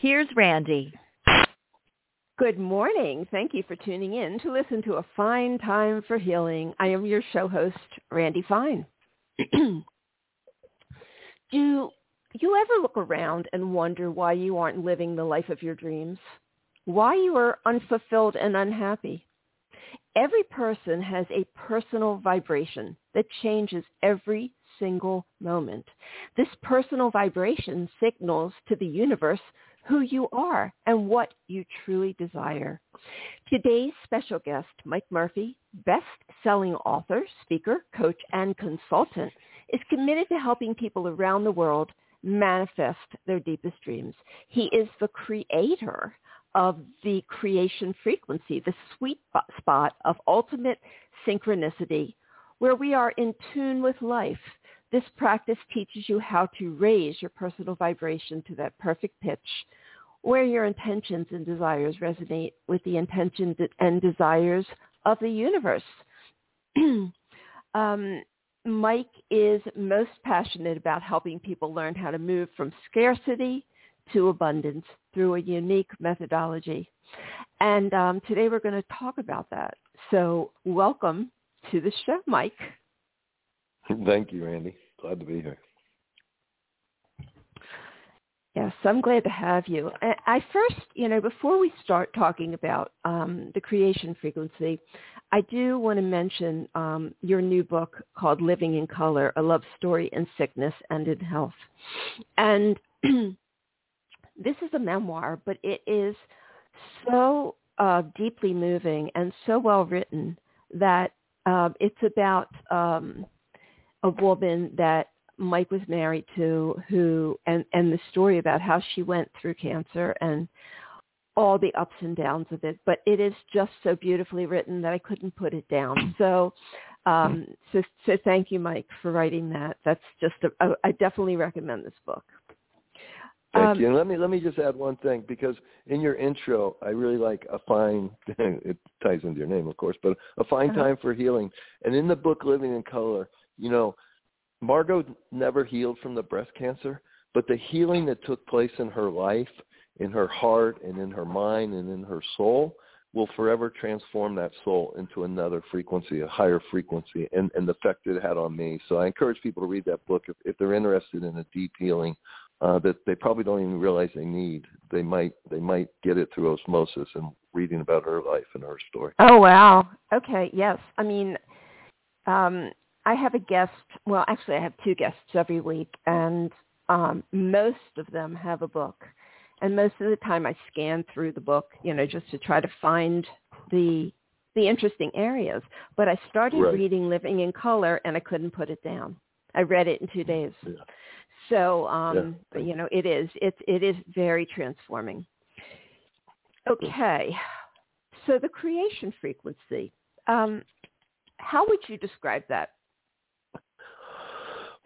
here's Randi. Good morning. Thank you for tuning in to listen to A Fine Time for Healing. I am your show host, Randi Fine. Do you ever look around and wonder why you aren't living the life of your dreams? Why you are unfulfilled and unhappy? Every person has a personal vibration that changes every single moment. This personal vibration signals to the universe who you are and what you truly desire. Today's special guest, Mike Murphy, best-selling author, speaker, coach, and consultant, is committed to helping people around the world manifest their deepest dreams. He is the creator of the creation frequency, the sweet spot of ultimate synchronicity, where we are in tune with life. This practice teaches you how to raise your personal vibration to that perfect pitch where your intentions and desires resonate with the intentions and desires of the universe. um, Mike is most passionate about helping people learn how to move from scarcity to abundance through a unique methodology. And um, today we're going to talk about that. So welcome to the show, Mike. Thank you, Randi. Glad to be here. Yes, I'm glad to have you. I first, you know, before we start talking about um, the creation frequency, I do want to mention um, your new book called Living in Color, A Love Story in Sickness and in Health. And this is a memoir, but it is so uh, deeply moving and so well written that uh, it's about um, a woman that Mike was married to who and and the story about how she went through cancer and all the ups and downs of it but it is just so beautifully written that I couldn't put it down so um so so thank you Mike for writing that that's just a, a, I definitely recommend this book Thank um, you. And let me let me just add one thing because in your intro, I really like a fine. it ties into your name, of course, but a fine uh-huh. time for healing. And in the book Living in Color, you know, Margot never healed from the breast cancer, but the healing that took place in her life, in her heart and in her mind and in her soul will forever transform that soul into another frequency, a higher frequency, and, and the effect it had on me. So I encourage people to read that book if, if they're interested in a deep healing uh, that they probably don't even realize they need. They might they might get it through osmosis and reading about her life and her story. Oh wow. Okay. Yes. I mean, um, I have a guest. Well, actually, I have two guests every week, and um, most of them have a book. And most of the time, I scan through the book, you know, just to try to find the the interesting areas. But I started right. reading Living in Color, and I couldn't put it down. I read it in two days. Yeah. So, um, yeah. you know, it is it it is very transforming. Okay, so the creation frequency. Um, how would you describe that?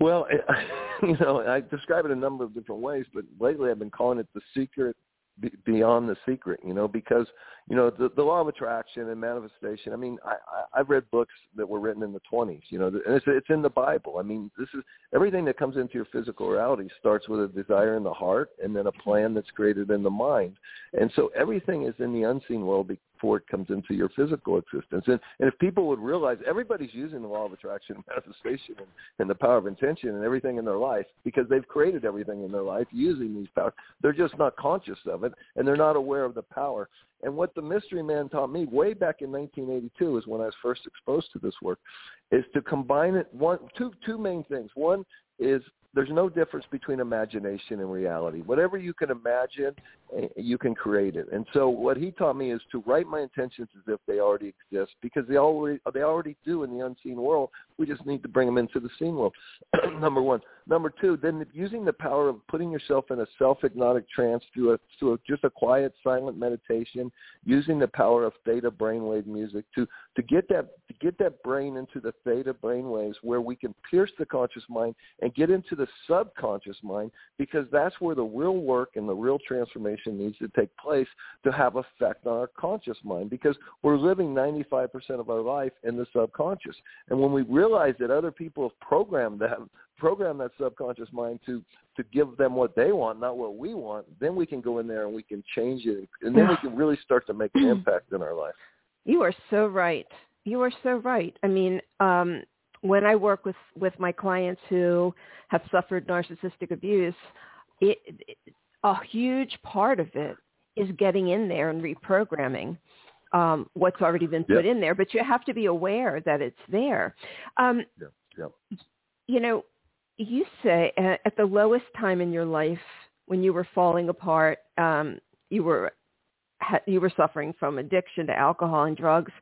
Well, you know, I describe it a number of different ways, but lately I've been calling it the secret beyond the secret, you know, because you know the, the law of attraction and manifestation. I mean, I, I I've read books that were written in the 20s, you know, and it's it's in the Bible. I mean, this is everything that comes into your physical reality starts with a desire in the heart and then a mm-hmm. plan that's created in the mind, and so everything is in the unseen world before it comes into your physical existence. And, and if people would realize everybody's using the law of attraction and manifestation and, and the power of intention and everything in their life because they've created everything in their life using these powers. They're just not conscious of it and they're not aware of the power. And what the mystery man taught me way back in 1982 is when I was first exposed to this work, is to combine it one two two main things. One is there's no difference between imagination and reality. Whatever you can imagine, eh, you can create it. And so what he taught me is to write my intentions as if they already exist because they already they already do in the unseen world. We just need to bring them into the seen world. Number one. Number two, then using the power of putting yourself in a self-hypnotic trance through a through a, just a quiet, silent meditation, using the power of theta brainwave music to to get that to get that brain into the theta brainwaves where we can pierce the conscious mind and get into the subconscious mind because that's where the real work and the real transformation needs to take place to have effect on our conscious mind because we're living 95% of our life in the subconscious. And when we realize that other people have programmed that program that subconscious mind to to give them what they want, not what we want, then we can go in there and we can change it, and then we can really start to make an impact in our life. You are so right. You are so right. I mean, um, when I work with with my clients who have suffered narcissistic abuse, it, it, a huge part of it is getting in there and reprogramming um, what's already been put yep. in there. But you have to be aware that it's there. Um, yep. Yep. You know, you say at the lowest time in your life when you were falling apart, um, you were you were suffering from addiction to alcohol and drugs.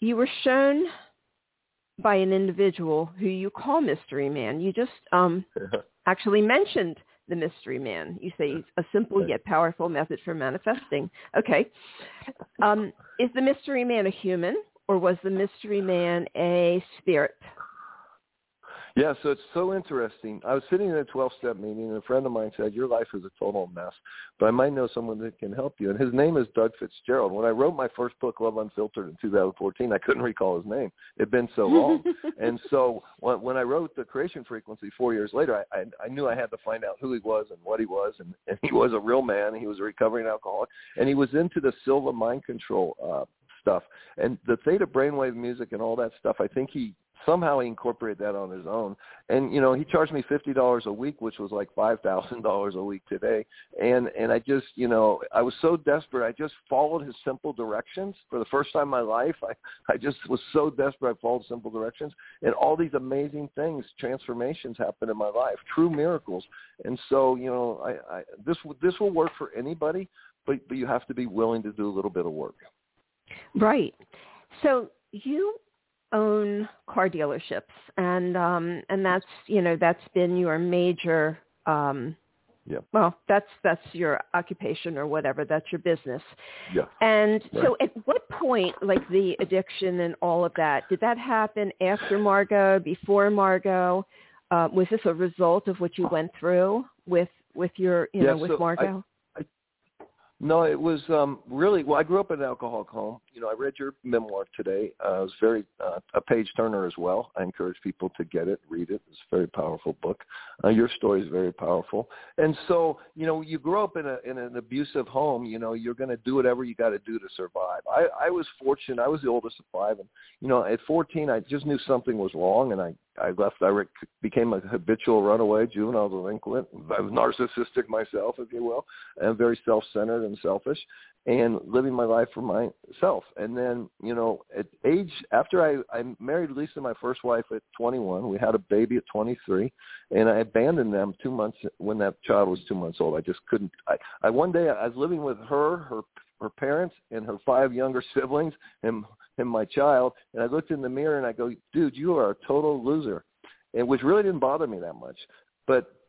You were shown by an individual who you call Mystery Man. You just um, actually mentioned the Mystery Man. You say it's a simple yet powerful method for manifesting. Okay. Um, is the Mystery Man a human or was the Mystery Man a spirit? Yeah, so it's so interesting. I was sitting in a 12-step meeting, and a friend of mine said, your life is a total mess, but I might know someone that can help you. And his name is Doug Fitzgerald. When I wrote my first book, Love Unfiltered, in 2014, I couldn't recall his name. It had been so long. and so when, when I wrote The Creation Frequency four years later, I, I, I knew I had to find out who he was and what he was. And, and he was a real man. He was a recovering alcoholic. And he was into the Silva mind control uh, stuff. And the theta brainwave music and all that stuff, I think he somehow he incorporated that on his own. And you know, he charged me fifty dollars a week, which was like five thousand dollars a week today. And and I just you know I was so desperate. I just followed his simple directions for the first time in my life. I I just was so desperate. I followed simple directions, and all these amazing things, transformations happened in my life, true miracles. And so you know, I, I this this will work for anybody, but but you have to be willing to do a little bit of work. Right. So you own car dealerships and um and that's you know that's been your major um yeah. Well, that's that's your occupation or whatever. That's your business. Yeah. And right. so, at what point, like the addiction and all of that, did that happen after Margot, before Margot? Uh, was this a result of what you went through with with your you yeah, know with so Margot? No, it was um really well. I grew up in an alcoholic home. You know, I read your memoir today. Uh, it was very uh, a page turner as well. I encourage people to get it, read it. It's a very powerful book. Uh, your story is very powerful. And so, you know, you grow up in a in an abusive home. You know, you're going to do whatever you got to do to survive. I I was fortunate. I was the oldest of five, and you know, at 14, I just knew something was wrong, and I I left. I became a habitual runaway, juvenile delinquent. I was narcissistic myself, if you will, and very self-centered and selfish, and living my life for myself. And then, you know, at age after I I married Lisa, my first wife, at 21. We had a baby at 23, and I abandoned them two months when that child was two months old. I just couldn't. I, I one day I was living with her, her her parents, and her five younger siblings, and and my child, and I looked in the mirror and I go, dude, you are a total loser, and which really didn't bother me that much, but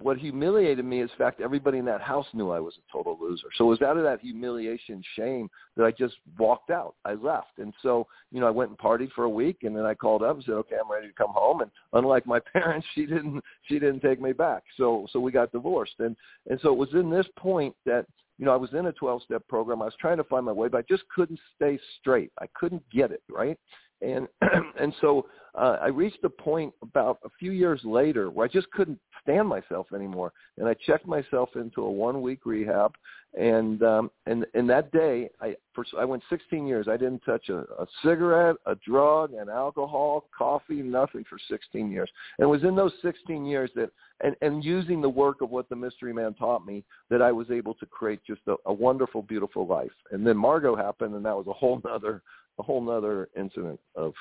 what humiliated me is fact everybody in that house knew I was a total loser. So it was out of that humiliation, shame that I just walked out. I left. And so, you know, I went and partied for a week and then I called up and said, Okay, I'm ready to come home and unlike my parents, she didn't she didn't take me back. So so we got divorced. And and so it was in this point that you know, I was in a 12-step program. I was trying to find my way, but I just couldn't stay straight. I couldn't get it, right? And and so uh, I reached a point about a few years later where I just couldn't stand myself anymore, and I checked myself into a one-week rehab, and um, and and that day I for, I went 16 years. I didn't touch a, a cigarette, a drug, an alcohol, coffee, nothing for 16 years. And it was in those 16 years that and and using the work of what the mystery man taught me that I was able to create just a, a wonderful, beautiful life. And then Margot happened, and that was a whole nother a whole nother incident of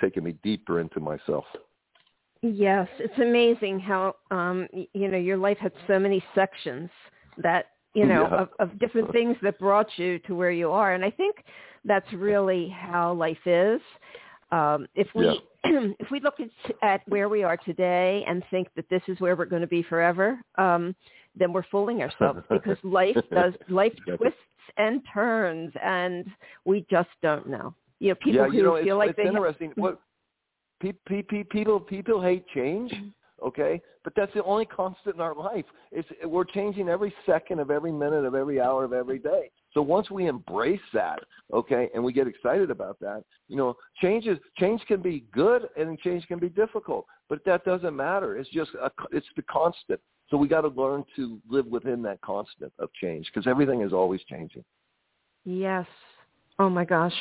taking me deeper into myself. Yes, it's amazing how um, you know your life had so many sections that you know Yeah. of, of different things that brought you to where you are, and I think that's really how life is. Um, if we if we look at, at where we are today and think that this is where we're going to be forever, um, then we're fooling ourselves because life does life twists and turns, and we just don't know. You know, people yeah, who you know, feel it's, like it's they have- interesting. Mm-hmm. What pe- pe- pe- people people hate change, mm-hmm. okay? But that's the only constant in our life. It's we're changing every second of every minute of every hour of every day. So once we embrace that, okay, and we get excited about that, you know, change is change can be good and change can be difficult, but that doesn't matter. It's just a, it's the constant. So we got to learn to live within that constant of change because everything is always changing. Yes. Oh my gosh.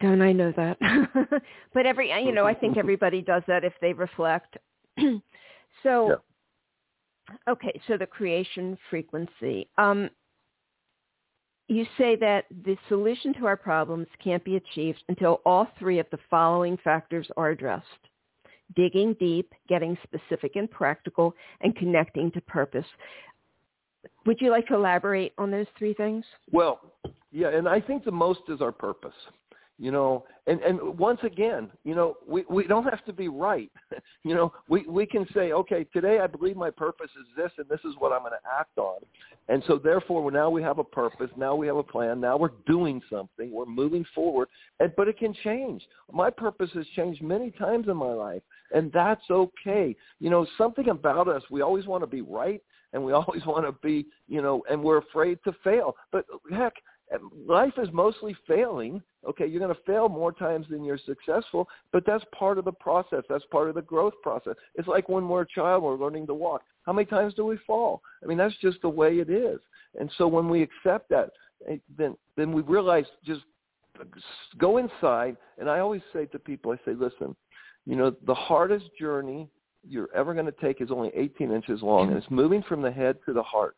Don't I know that? but every, you know, I think everybody does that if they reflect. so, okay, so the creation frequency. Um, you say that the solution to our problems can't be achieved until all three of the following factors are addressed. Digging deep, getting specific and practical, and connecting to purpose. Would you like to elaborate on those three things? Well, yeah, and I think the most is our purpose. You know, and and once again, you know, we we don't have to be right. you know, we we can say, okay, today I believe my purpose is this, and this is what I'm going to act on. And so, therefore, now we have a purpose. Now we have a plan. Now we're doing something. We're moving forward. And but it can change. My purpose has changed many times in my life, and that's okay. You know, something about us, we always want to be right, and we always want to be, you know, and we're afraid to fail. But heck, life is mostly failing. Okay, you're going to fail more times than you're successful, but that's part of the process. That's part of the growth process. It's like when we're a child, we're learning to walk. How many times do we fall? I mean, that's just the way it is. And so when we accept that, eh, then then we realize just go inside. And I always say to people, I say, listen, you know, the hardest journey you're ever going to take is only 18 inches long, and it's moving from the head to the heart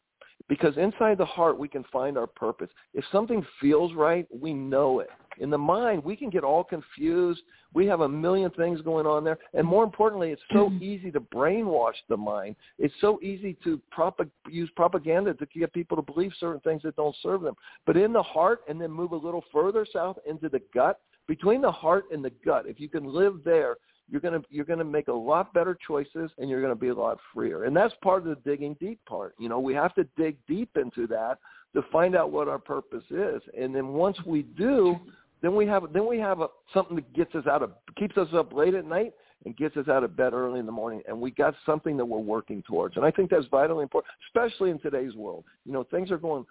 because inside the heart we can find our purpose. If something feels right, we know it. In the mind, we can get all confused. We have a million things going on there, and more importantly, it's so easy to brainwash the mind. It's so easy to propag- use propaganda to get people to believe certain things that don't serve them. But in the heart, and then move a little further south into the gut, between the heart and the gut, if you can live there, you're gonna you're gonna make a lot better choices and you're gonna be a lot freer. And that's part of the digging deep part. You know, we have to dig deep into that to find out what our purpose is. And then once we do, then we have then we have a, something that gets us out of keeps us up late at night and gets us out of bed early in the morning and we got something that we're working towards and i think that's vitally important especially in today's world you know things are going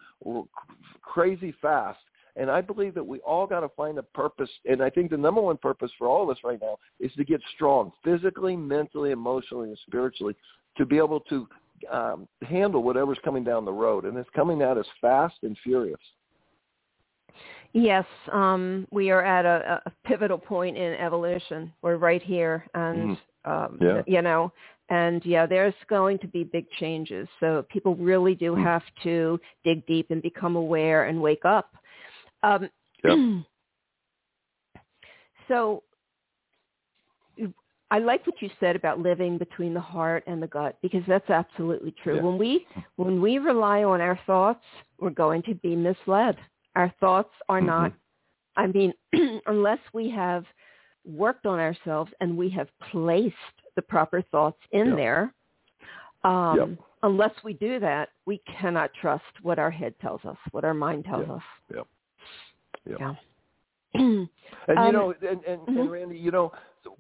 crazy fast and I believe that we all got to find a purpose. And I think the number one purpose for all of us right now is to get strong physically, mentally, emotionally, and spiritually to be able to um, handle whatever's coming down the road. And it's coming at us fast and furious. Yes, um, we are at a, a pivotal point in evolution. We're right here, and Mm. um, Yeah. you know, and yeah, there's going to be big changes. So people really do Mm. have to dig deep and become aware and wake up. Um, Yep. so I like what you said about living between the heart and the gut because that's absolutely true. Yeah. When we when we rely on our thoughts, we're going to be misled. Our thoughts are Mhm. not I mean, unless we have worked on ourselves and we have placed the proper thoughts in Yeah. there, um, unless we do that, we cannot trust what our head tells us, what our mind tells us. Yep. Yep. Yeah. And you Um, know, and, and, mhm. and Randi, you know,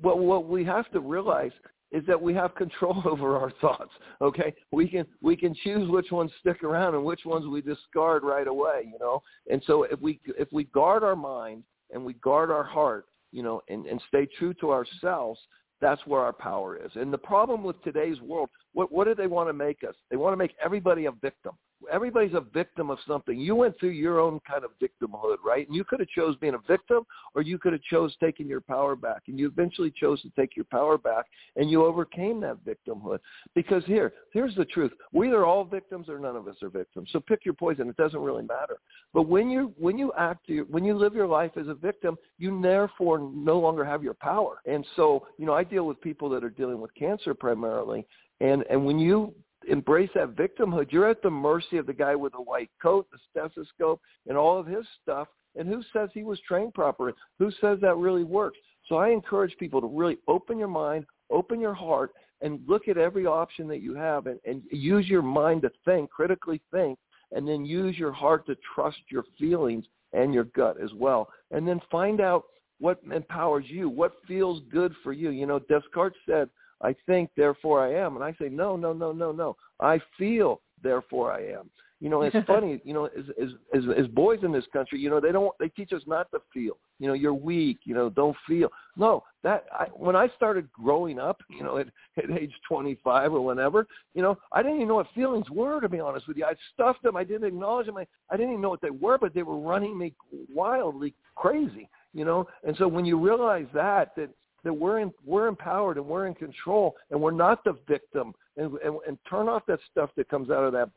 what what we have to realize is that we have control over our thoughts. Okay, we can we can choose which ones stick around and which ones we discard right away. You know, and so if we if we guard our mind and we guard our heart, you know, and, and stay true to ourselves, that's where our power is. And the problem with today's world, what what do they want to make us? They want to make everybody a victim. Everybody's a victim of something. You went through your own kind of victimhood, right? And you could have chose being a victim or you could have chose taking your power back. And you eventually chose to take your power back and you overcame that victimhood. Because here, here's the truth. We're either all victims or none of us are victims. So pick your poison. It doesn't really matter. But when you when you act when you live your life as a victim, you therefore no longer have your power. And so, you know, I deal with people that are dealing with cancer primarily and and when you embrace that victimhood, you're at the mercy of the guy with the white coat, the stethoscope, and all of his stuff. And who says he was trained properly? Who says that really works? So I encourage people to really open your mind, open your heart, and look at every option that you have and, and use your mind to think, critically think, and then use your heart to trust your feelings and your gut as well. And then find out what empowers you, what feels good for you. You know, Descartes said, I think, therefore I am. And I say, no, no, no, no, no. I feel, therefore I am. You know, it's funny, you know, as, as, as, as boys in this country, you know, they don't, they teach us not to feel. You know, you're weak, you know, don't feel. No, that, I, when I started growing up, you know, at, at age 25 or whenever, you know, I didn't even know what feelings were, to be honest with you. I stuffed them. I didn't acknowledge them. I, I didn't even know what they were, but they were running me wildly crazy, you know. And so when you realize that, that that we're in, we're empowered and we're in control and we're not the victim and, and, and turn off that stuff that comes out of that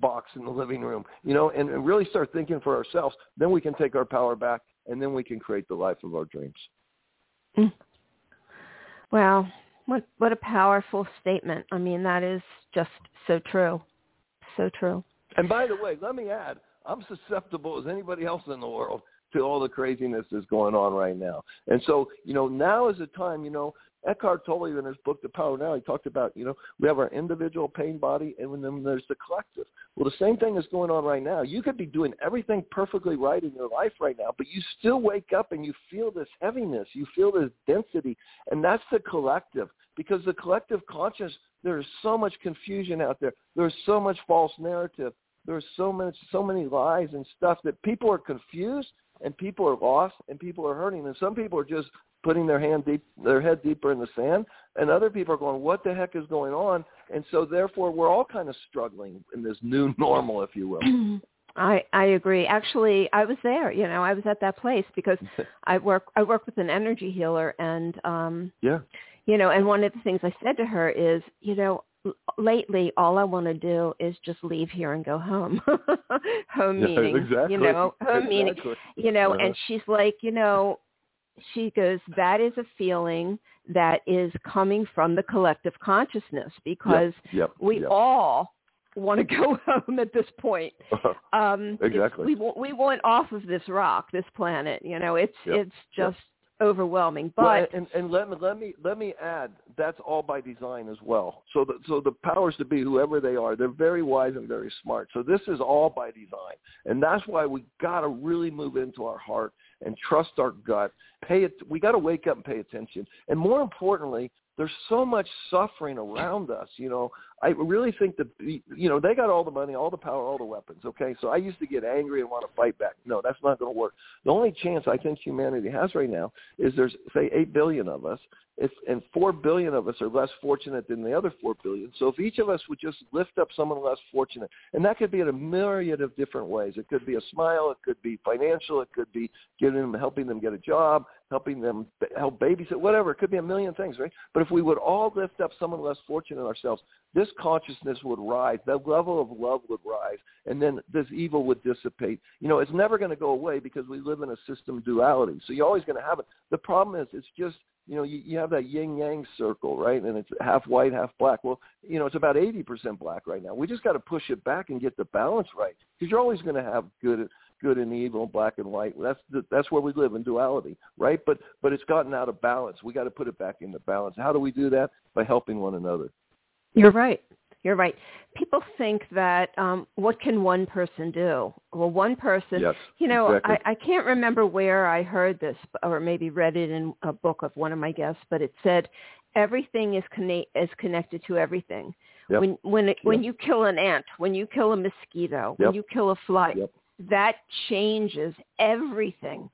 box in the living room, you know, and, and really start thinking for ourselves. Then we can take our power back and then we can create the life of our dreams. Mm. Wow. What, what a powerful statement. I mean, that is just so true. So true. And by the way, let me add, I'm susceptible as anybody else in the world to all the craziness that's going on right now. And so, you know, now is the time, you know, Eckhart Tolle in his book The Power Now, he talked about, you know, we have our individual pain body and then there's the collective. Well, the same thing is going on right now. You could be doing everything perfectly right in your life right now, but you still wake up and you feel this heaviness. You feel this density. And that's the collective because the collective conscious, there's so much confusion out there. There's so much false narrative. There's so much, so many lies and stuff that people are confused and people are lost and people are hurting and some people are just putting their hand deep their head deeper in the sand and other people are going what the heck is going on and so therefore we're all kind of struggling in this new normal if you will I I agree. Actually, I was there. You know, I was at that place because I work I work with an energy healer, and um, yeah, you know, and one of the things I said to her is, you know, lately all I want to do is just leave here and go home. home meaning, exactly. you know, home exactly. meaning, you know, uh-huh. and she's like, you know, she goes, that is a feeling that is coming from the collective consciousness because yep, yep, we yep. all want to go home at this point. Um, exactly. We we want off of this rock, this planet. You know, it's it's just overwhelming. But well, and, and let me let me let me add that's all by design as well. So the so the powers to be, whoever they are, they're very wise and very smart. So this is all by design, and that's why we got to really move into our heart and trust our gut. Pay it. We got to wake up and pay attention, and more importantly, there's so much suffering around us. You know, I really think that you know they got all the money, all the power, all the weapons. Okay, so I used to get angry and want to fight back. No, that's not going to work. The only chance I think humanity has right now is there's say eight billion of us, if, and four billion of us are less fortunate than the other four billion. So if each of us would just lift up someone less fortunate, and that could be in a myriad of different ways. It could be a smile, it could be financial, it could be giving them, helping them get a job, helping them help babysit, whatever. It could be a million things, right? But if we would all lift up someone less fortunate ourselves, this consciousness would rise, that level of love would rise, and then this evil would dissipate. You know, it's never going to go away because we live in a system duality. So you're always going to have it. The problem is it's just you know, you, you have that yin yang circle, right? And it's half white, half black. Well, you know, it's about 80% black right now. We just got to push it back and get the balance right because you're always going to have good good and evil, black and white. That's the, that's where we live in duality, right? But but it's gotten out of balance. We got to put it back into balance. How do we do that? By helping one another. You're right. You're right. People think that um, what can one person do? Well, one person, yes, you know, exactly. I, I can't remember where I heard this or maybe read it in a book of one of my guests, but it said everything is, conne- is connected to everything. Yep. When when it, when you kill an ant, when you kill a mosquito, when you kill a fly, Yep. that changes everything.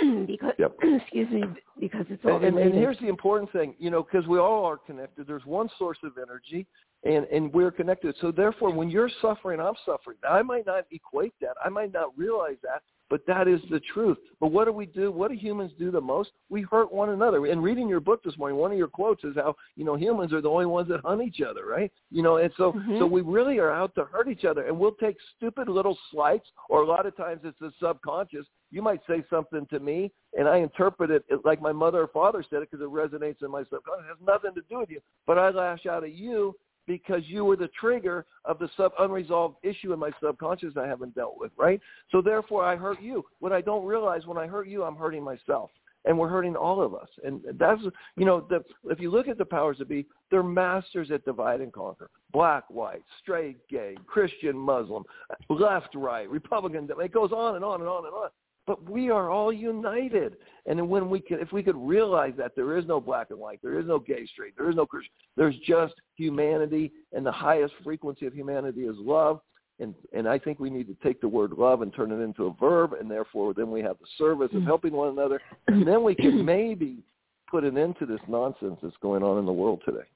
because Yep. excuse me, because it's all And, and, and here's the important thing, you know, because we all are connected. There's one source of energy, and and we're connected. So therefore, when you're suffering, I'm suffering. Now, I might not equate that. I might not realize that, but that is the truth. But what do we do? What do humans do the most? We hurt one another. And reading your book this morning, one of your quotes is how you know humans are the only ones that hunt each other, right? You know, and so Mhm. so we really are out to hurt each other, and we'll take stupid little slights, or a lot of times it's the subconscious. You might say something to me, and I interpret it like my mother or father said it because it resonates in my subconscious. It has nothing to do with you, but I lash out at you because you were the trigger of the sub unresolved issue in my subconscious I haven't dealt with, right? So therefore I hurt you. What I don't realize when I hurt you, I'm hurting myself. And we're hurting all of us. And that's, you know, the, if you look at the powers that be, they're masters at divide and conquer. Black, white, straight, gay, Christian, Muslim, left, right, Republican. It goes on and on and on and on. But we are all united. And when we can, if we could realize that there is no black and white, there is no gay, straight, there is no Christian, there's just humanity, and the highest frequency of humanity is love. And and I think we need to take the word love and turn it into a verb, and therefore then we have the service of helping one another, and then we can maybe put an end to this nonsense that's going on in the world today.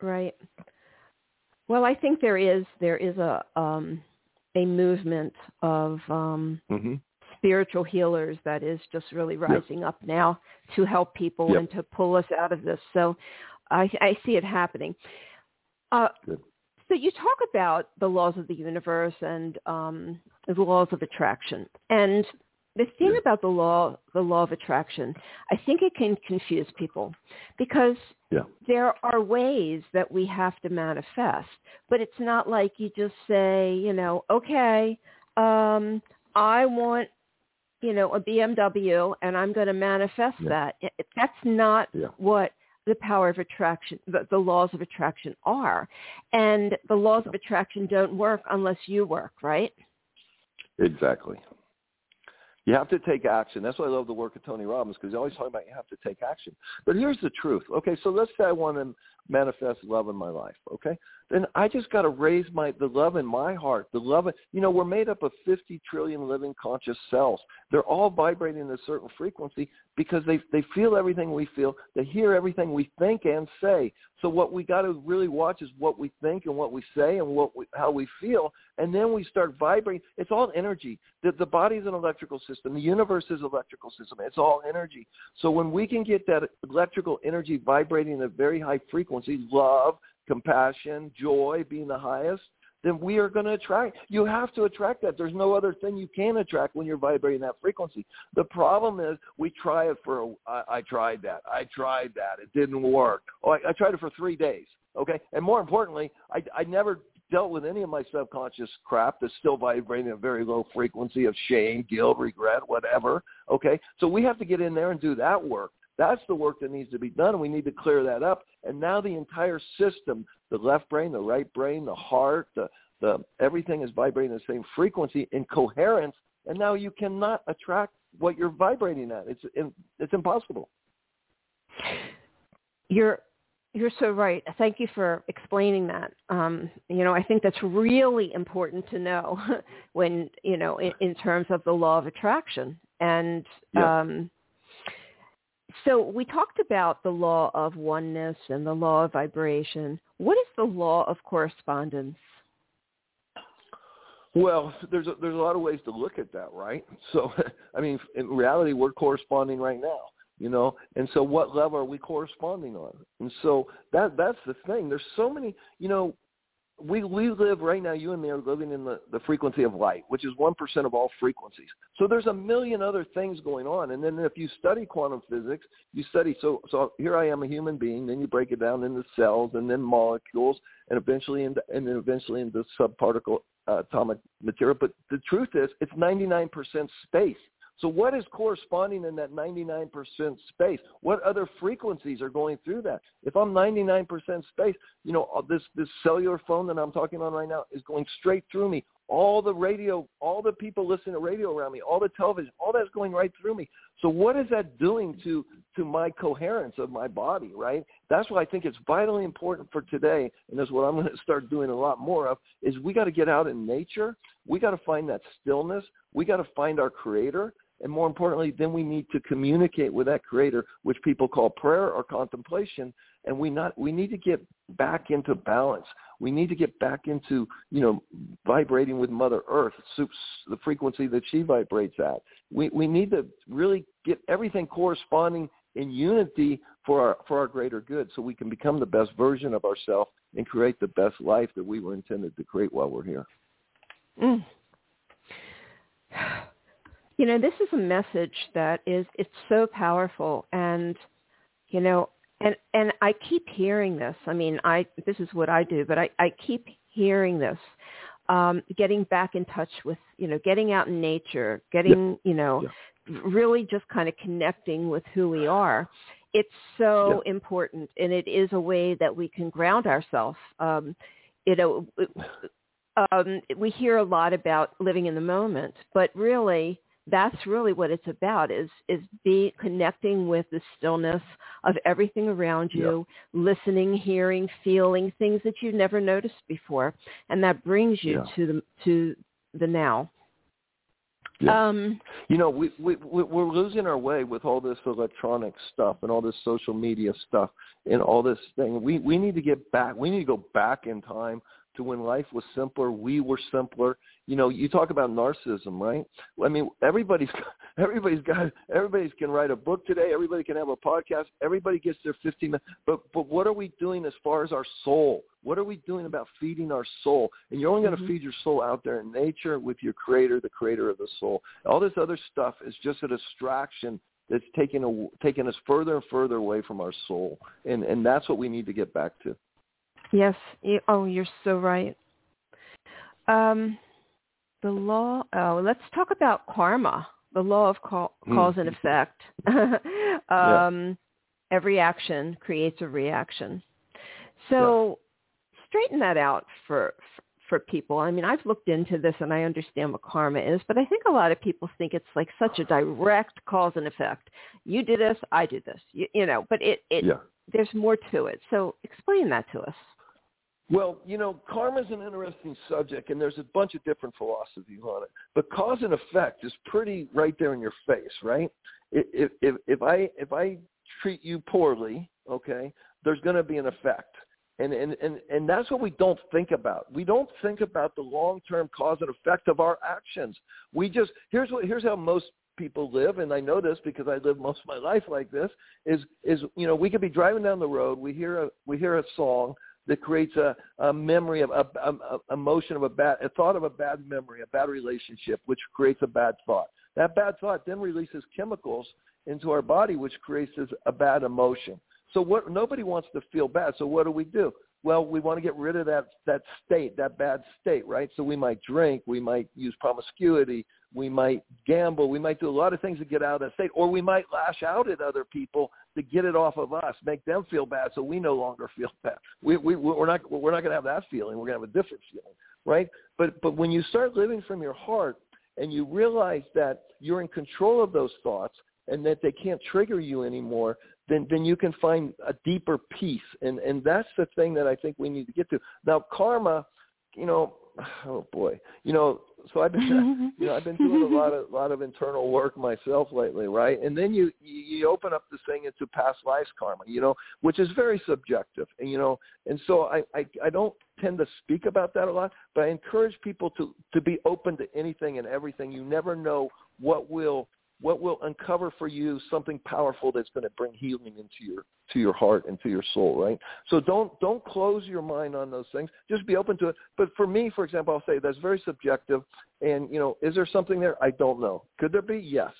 Right. Well, I think there is there is a um, a movement of um, Mm-hmm. Spiritual healers that is just really rising up now to help people Yep. and to pull us out of this. So I, I see it happening. Uh, so you talk about the laws of the universe and um, the laws of attraction. And the thing Yeah. about the law, the law of attraction, I think it can confuse people because Yeah. there are ways that we have to manifest, but it's not like you just say, you know, okay, um, I want, you know, a BMW and I'm going to manifest Yeah. that. It, that's not Yeah. what the power of attraction, the, the laws of attraction are. And the laws of attraction don't work unless you work, right? Exactly. You have to take action. That's why I love the work of Tony Robbins because he's always talking about you have to take action. But here's the truth. Okay, so let's say I want to manifest love in my life. Okay, then I just got to raise my the love in my heart. The love, you know, we're made up of 50 trillion living conscious cells. They're all vibrating at a certain frequency because they they feel everything we feel. They hear everything we think and say. So what we got to really watch is what we think and what we say and what we, how we feel, and then we start vibrating. It's all energy. The, the is an electrical system. The universe is an electrical system. It's all energy. So when we can get that electrical energy vibrating at a very high frequency, love, compassion, joy being the highest, then we are going to attract. You have to attract that. There's no other thing you can attract when you're vibrating that frequency. The problem is we try it for. A, I, I tried that. I tried that. It didn't work. Oh, I, I tried it for three days. Okay, and more importantly, I, I never dealt with any of my subconscious crap that's still vibrating at a very low frequency of shame, guilt, regret, whatever. Okay, so we have to get in there and do that work. That's the work that needs to be done, and we need to clear that up. And now the entire system, the left brain, the right brain, the heart, the, the everything is vibrating the same frequency in coherence, and now you cannot attract what you're vibrating at. It's it's impossible. You're you're so right. Thank you for explaining that. Um, you know, I think that's really important to know when you know in, in terms of the law of attraction. And Yeah. um, so we talked about the law of oneness and the law of vibration. What is the law of correspondence? Well, there's a, there's a lot of ways to look at that, right? So, I mean, in reality, we're corresponding right now, you know. And so, what level are we corresponding on? And so that that's the thing. There's so many, you know. We we live right now. You and me are living in the the frequency of light, which is one percent of all frequencies. So there's a million other things going on. And then if you study quantum physics, you study. So so here I am, a human being. Then you break it down into cells, and then molecules, and eventually into and then eventually into subparticle uh, atomic material. But the truth is, it's 99% space. So what is corresponding in that 99% space? What other frequencies are going through that? If I'm 99% space, you know, uh, this, this cellular phone that I'm talking on right now is going straight through me. All the radio, all the people listening to radio around me, all the television, all that's going right through me. So what is that doing to, to my coherence of my body, right? That's why I think it's vitally important for today, and that's what I'm going to start doing a lot more of, is we got to get out in nature. We got to find that stillness. We got to find our creator And more importantly, then we need to communicate with that creator, which people call prayer or contemplation. And we not we need to get back into balance. We need to get back into, you know, vibrating with Mother Earth, the frequency that she vibrates at. We we need to really get everything corresponding in unity for our for our greater good so we can become the best version of ourselves and create the best life that we were intended to create while we're here. Mm. You know, this is a message that is it's so powerful and you know, and and I keep hearing this. I mean, I this is what I do, but I I keep hearing this. Um getting back in touch with, you know, getting out in nature, getting, yeah. you know, yeah. really just kind of connecting with who we are. It's so yeah. important and it is a way that we can ground ourselves. Um you know, um, we hear a lot about living in the moment, but really that's really what it's about is is be connecting with the stillness of everything around you yeah. listening hearing feeling things that you've never noticed before and that brings you yeah. to the to the now yeah. Um, you know, we, we we're losing our way with all this electronic stuff and all this social media stuff and all this thing. We we need to get back. We need to go back in time to when life was simpler, we were simpler. You know, you talk about narcissism, right? I mean, everybody's everybody's got everybody can write a book today. Everybody can have a podcast. Everybody gets their 15 minutes. But but what are we doing as far as our soul? What are we doing about feeding our soul? And you're only going to mm-hmm. feed your soul out there in nature with your creator, the creator of the soul. All this other stuff is just a distraction that's taking a, taking us further and further away from our soul. And and that's what we need to get back to. Yes. Oh, you're so right. Um, the law. Oh, let's talk about karma. The law of cause mm. and effect. um, yeah. Every action creates a reaction. So yeah. straighten that out for, for for people. I mean, I've looked into this and I understand what karma is, but I think a lot of people think it's like such a direct cause and effect. You did this, I did this. You, you know, but it it yeah. there's more to it. So explain that to us. Well, you know, karma is an interesting subject, and there's a bunch of different philosophies on it. But cause and effect is pretty right there in your face, right? If if if I if I treat you poorly, okay, there's going to be an effect, and and and and that's what we don't think about. We don't think about the long-term cause and effect of our actions. We just here's what here's how most people live and I know this because I live most of my life like this is is you know we could be driving down the road we hear a we hear a song that creates a, a memory of a, a, emotion of a bad, a thought of a bad memory, a bad relationship, which creates a bad thought. That bad thought then releases chemicals into our body, which creates a bad emotion. So what? Nobody wants to feel bad. So what do we do? Well, we want to get rid of that that state, that bad state, right? So we might drink, we might use promiscuity, we might gamble, we might do a lot of things to get out of that state, or we might lash out at other people to get it off of us, make them feel bad, so we no longer feel bad. We we we're not we're not going to have that feeling. We're going to have a different feeling, right? But but when you start living from your heart and you realize that you're in control of those thoughts and that they can't trigger you anymore, then then you can find a deeper peace. And and that's the thing that I think we need to get to. Now karma, you know, oh boy, you know, so I've been you know I've been doing a lot of lot of internal work myself lately, right? And then you you open up this thing into past lives karma, you know, which is very subjective, and you know, and so I I, I don't tend to speak about that a lot, but I encourage people to to be open to anything and everything. You never know what will what will uncover for you something powerful that's going to bring healing into your to your heart and to your soul right? So don't don't close your mind on those things. Just be open to it. But for me for example i'll say that's very subjective. And you know is there something there? I don't know. Could there be? Yes.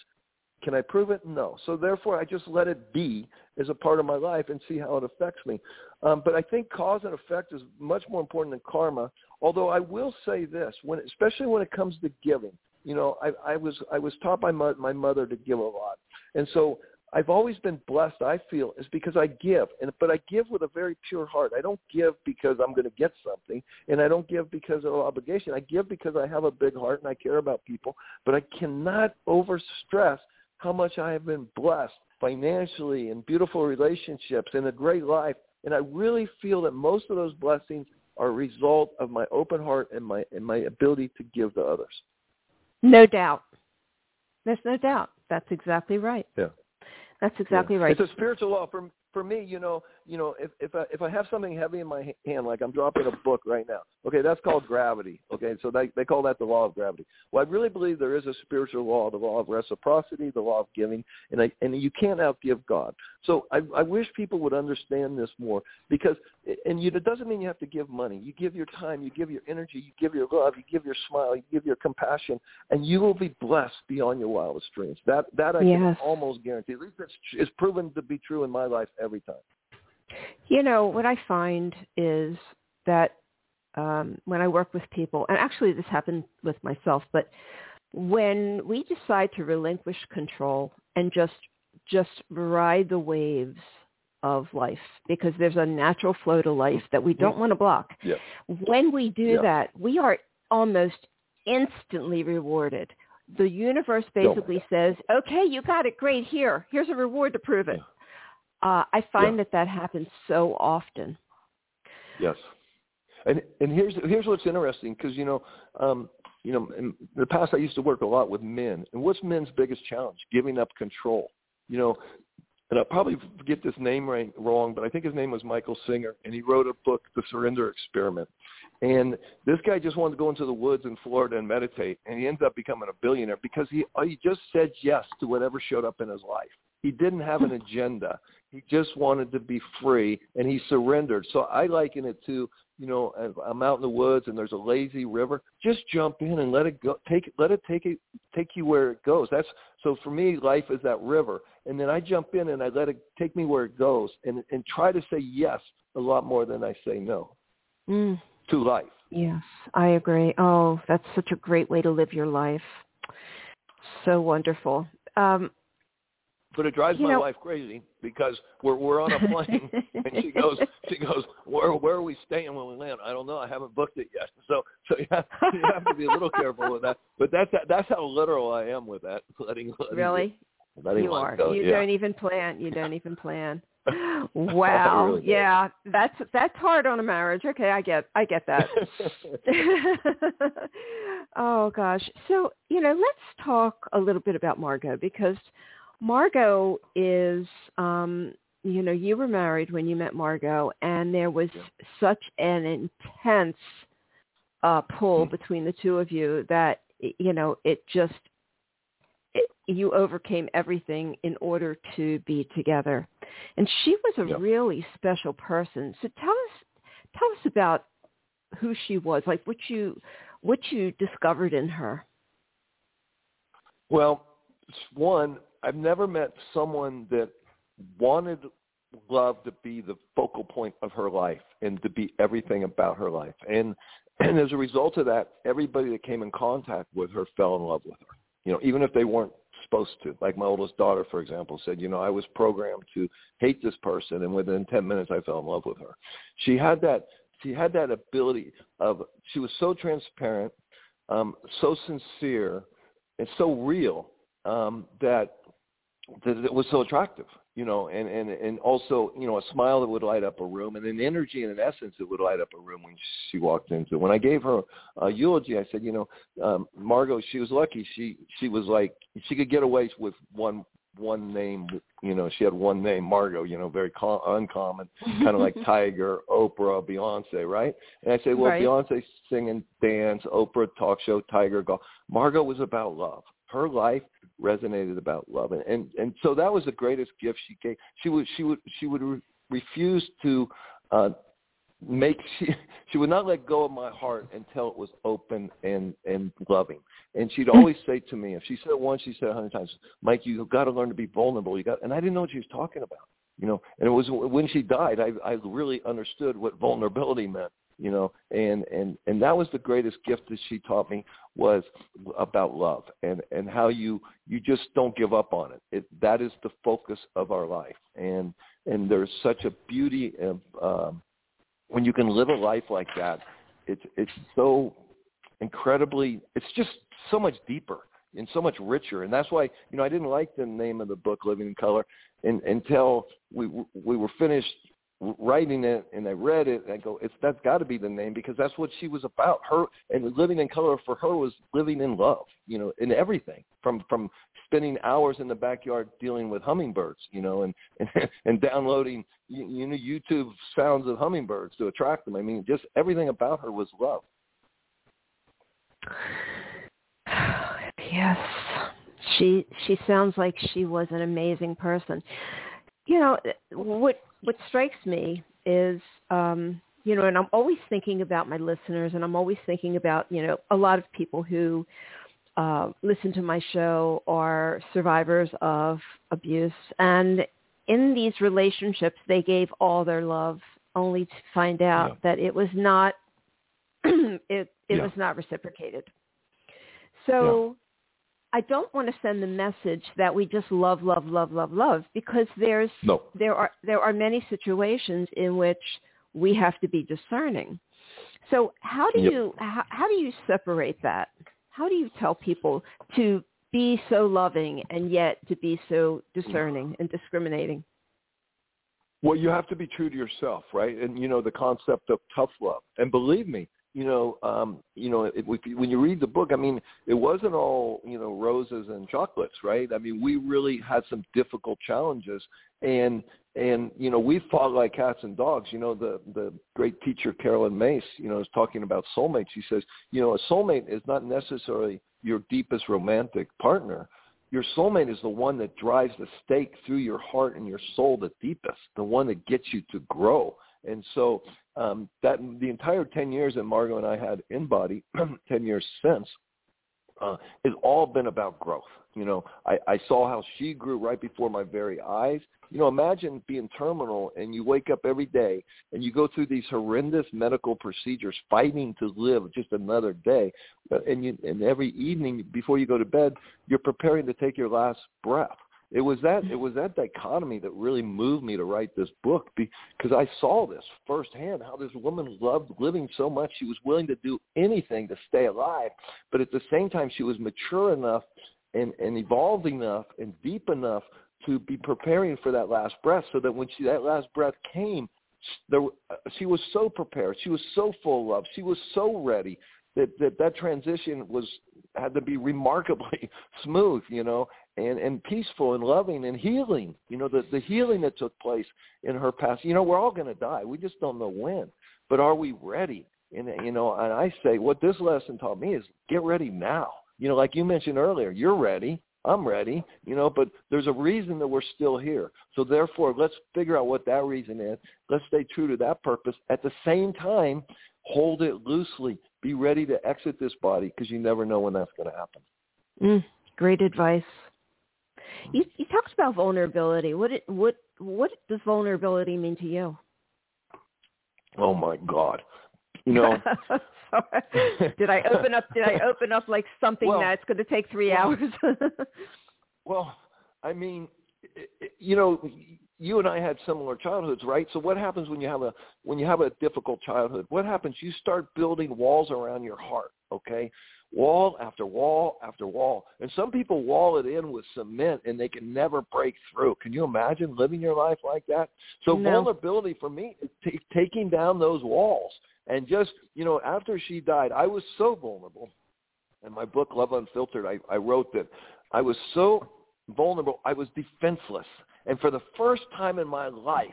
Can i prove it? No. So therefore i just let it be as a part of my life and see how it affects me. Um, but i think cause and effect is much more important than karma. Although i will say this when especially when it comes to giving you know, I, I was I was taught by my, my mother to give a lot, and so I've always been blessed. I feel is because I give, and but I give with a very pure heart. I don't give because I'm going to get something, and I don't give because of obligation. I give because I have a big heart and I care about people. But I cannot overstress how much I have been blessed financially and beautiful relationships and a great life. And I really feel that most of those blessings are a result of my open heart and my and my ability to give to others. No doubt. There's no doubt. That's exactly right. Yeah. That's exactly yeah. right. It's a spiritual law. For for me, you know, you know, if if I, if I have something heavy in my hand, like I'm dropping a book right now, okay, that's called gravity. Okay, so they they call that the law of gravity. Well, I really believe there is a spiritual law, the law of reciprocity, the law of giving, and I and you can't outgive God. So I I wish people would understand this more because and you, it doesn't mean you have to give money. You give your time, you give your energy, you give your love, you give your smile, you give your compassion, and you will be blessed beyond your wildest dreams. That that I yes. can almost guarantee. At least it's, it's proven to be true in my life every time. You know, what I find is that um, when I work with people, and actually this happened with myself, but when we decide to relinquish control and just just ride the waves of life because there's a natural flow to life that we don't want to block. Yeah. When we do that, we are almost instantly rewarded. The universe basically says, "Okay, you got it. Great. Here, here's a reward to prove it." Uh, I find yeah. that that happens so often. Yes, and and here's here's what's interesting because you know um, you know in the past I used to work a lot with men, and what's men's biggest challenge? Giving up control. You know, and I'll probably get this name right wrong, but I think his name was Michael Singer, and he wrote a book, The Surrender Experiment. And this guy just wanted to go into the woods in Florida and meditate, and he ends up becoming a billionaire because he he just said yes to whatever showed up in his life. He didn't have an agenda. He just wanted to be free, and he surrendered. So I liken it to, you know, I'm out in the woods and there's a lazy river. Just jump in and let it go. Take let it take it take you where it goes. That's so for me, life is that river, and then I jump in and I let it take me where it goes, and and try to say yes a lot more than I say no mm. to life. Yes, I agree. Oh, that's such a great way to live your life. So wonderful. Um, but it drives you my know, wife crazy because we're we're on a plane and she goes she goes where where are we staying when we land? I don't know. I haven't booked it yet. So so you have, you have to be a little careful with that. But that's that's how literal I am with that. Letting, letting really letting you are. Go. You yeah. don't even plan. You don't even plan. Wow. really yeah, that's that's hard on a marriage. Okay, I get I get that. oh gosh. So, you know, let's talk a little bit about Margot because Margot is, um, you know, you were married when you met Margot, and there was yeah. such an intense uh, pull mm-hmm. between the two of you that you know it just it, you overcame everything in order to be together. And she was a yeah. really special person. So tell us tell us about who she was, like what you what you discovered in her. Well, one, I've never met someone that wanted love to be the focal point of her life and to be everything about her life. And and as a result of that, everybody that came in contact with her fell in love with her. You know, even if they weren't supposed to. Like my oldest daughter, for example, said, you know, I was programmed to hate this person, and within ten minutes, I fell in love with her. She had that. She had that ability of. She was so transparent, um, so sincere, and so real um, that that it was so attractive, you know, and, and, and also, you know, a smile that would light up a room and an energy and an essence that would light up a room when she walked into. It. When I gave her a eulogy, I said, you know, um, Margot, she was lucky. She, she was like, she could get away with one, one name, you know, she had one name, Margot, you know, very com- uncommon, kind of like Tiger, Oprah, Beyonce, right? And I say, well, Right. Beyonce sing and dance, Oprah talk show, Tiger golf. Margot was about love. Her life resonated about love, and and, and so that was the greatest gift she gave. She would she would she would re- refuse to uh, make she she would not let go of my heart until it was open and and loving. And she'd always say to me, if she said it once, she said a hundred times, Mike, you've got to learn to be vulnerable. You got, and I didn't know what she was talking about, you know. And it was when she died, I I really understood what vulnerability meant you know and and and that was the greatest gift that she taught me was about love and and how you you just don't give up on it. It that is the focus of our life. And and there's such a beauty of um when you can live a life like that it's it's so incredibly it's just so much deeper and so much richer. And that's why you know I didn't like the name of the book Living in Color and, until we we were finished writing it and I read it and I go, it's that's got to be the name because that's what she was about. Her and living in color for her was living in love, you know, in everything from from spending hours in the backyard dealing with hummingbirds, you know, and and, and downloading you, you know YouTube sounds of hummingbirds to attract them. I mean, just everything about her was love. Yes. She she sounds like she was an amazing person. You know, what what strikes me is um you know, and I'm always thinking about my listeners and I'm always thinking about, you know, a lot of people who uh, listen to my show are survivors of abuse. And in these relationships, they gave all their love only to find out yeah. that it was not, it, it yeah. was not reciprocated. So I don't want to send the message that we just love, love, love, love, love, because there's no. there are there are many situations in which we have to be discerning. So how do yep. you how, how do you separate that? How do you tell people to be so loving and yet to be so discerning and discriminating? Well, you have to be true to yourself, right? And you know the concept of tough love. And believe me, you know, um, you know, if, when you read the book, I mean, it wasn't all you know roses and chocolates, right? I mean, we really had some difficult challenges, and and you know, we fought like cats and dogs. You know, the the great teacher Caroline Myss, you know, is talking about soulmates. She says, you know, a soulmate is not necessarily your deepest romantic partner. Your soulmate is the one that drives the stake through your heart and your soul the deepest, the one that gets you to grow. And so um, that the entire 10 years that Margot and I had in body, 10 years since, uh, has all been about growth. You know, I, I saw how she grew right before my very eyes. You know, imagine being terminal and you wake up every day and you go through these horrendous medical procedures fighting to live just another day. And, you, and every evening before you go to bed, you're preparing to take your last breath it was that it was that dichotomy that really moved me to write this book because I saw this firsthand how this woman loved living so much she was willing to do anything to stay alive, but at the same time she was mature enough and, and evolved enough and deep enough to be preparing for that last breath so that when she that last breath came there, uh, she was so prepared she was so full of love she was so ready that that that transition was had to be remarkably smooth, you know, and and peaceful and loving and healing. You know, the the healing that took place in her past. You know, we're all going to die. We just don't know when. But are we ready? And you know, and I say what this lesson taught me is get ready now. You know, like you mentioned earlier, you're ready. I'm ready, you know, but there's a reason that we're still here. So therefore, let's figure out what that reason is. Let's stay true to that purpose. At the same time, hold it loosely. Be ready to exit this body because you never know when that's going to happen. Mm, great advice. You, you talked about vulnerability. What it, what what does vulnerability mean to you? Oh my God! You know, did I open up? Did I open up like something well, that's going to take three well, hours? well, I mean, you know, you and I had similar childhoods, right? So what happens when you have a when you have a difficult childhood? What happens? You start building walls around your heart, okay? Wall after wall after wall. And some people wall it in with cement and they can never break through. Can you imagine living your life like that? So no. vulnerability for me is t- taking down those walls and just, you know, after she died, I was so vulnerable. In my book Love Unfiltered, I, I wrote that I was so vulnerable, I was defenseless and for the first time in my life,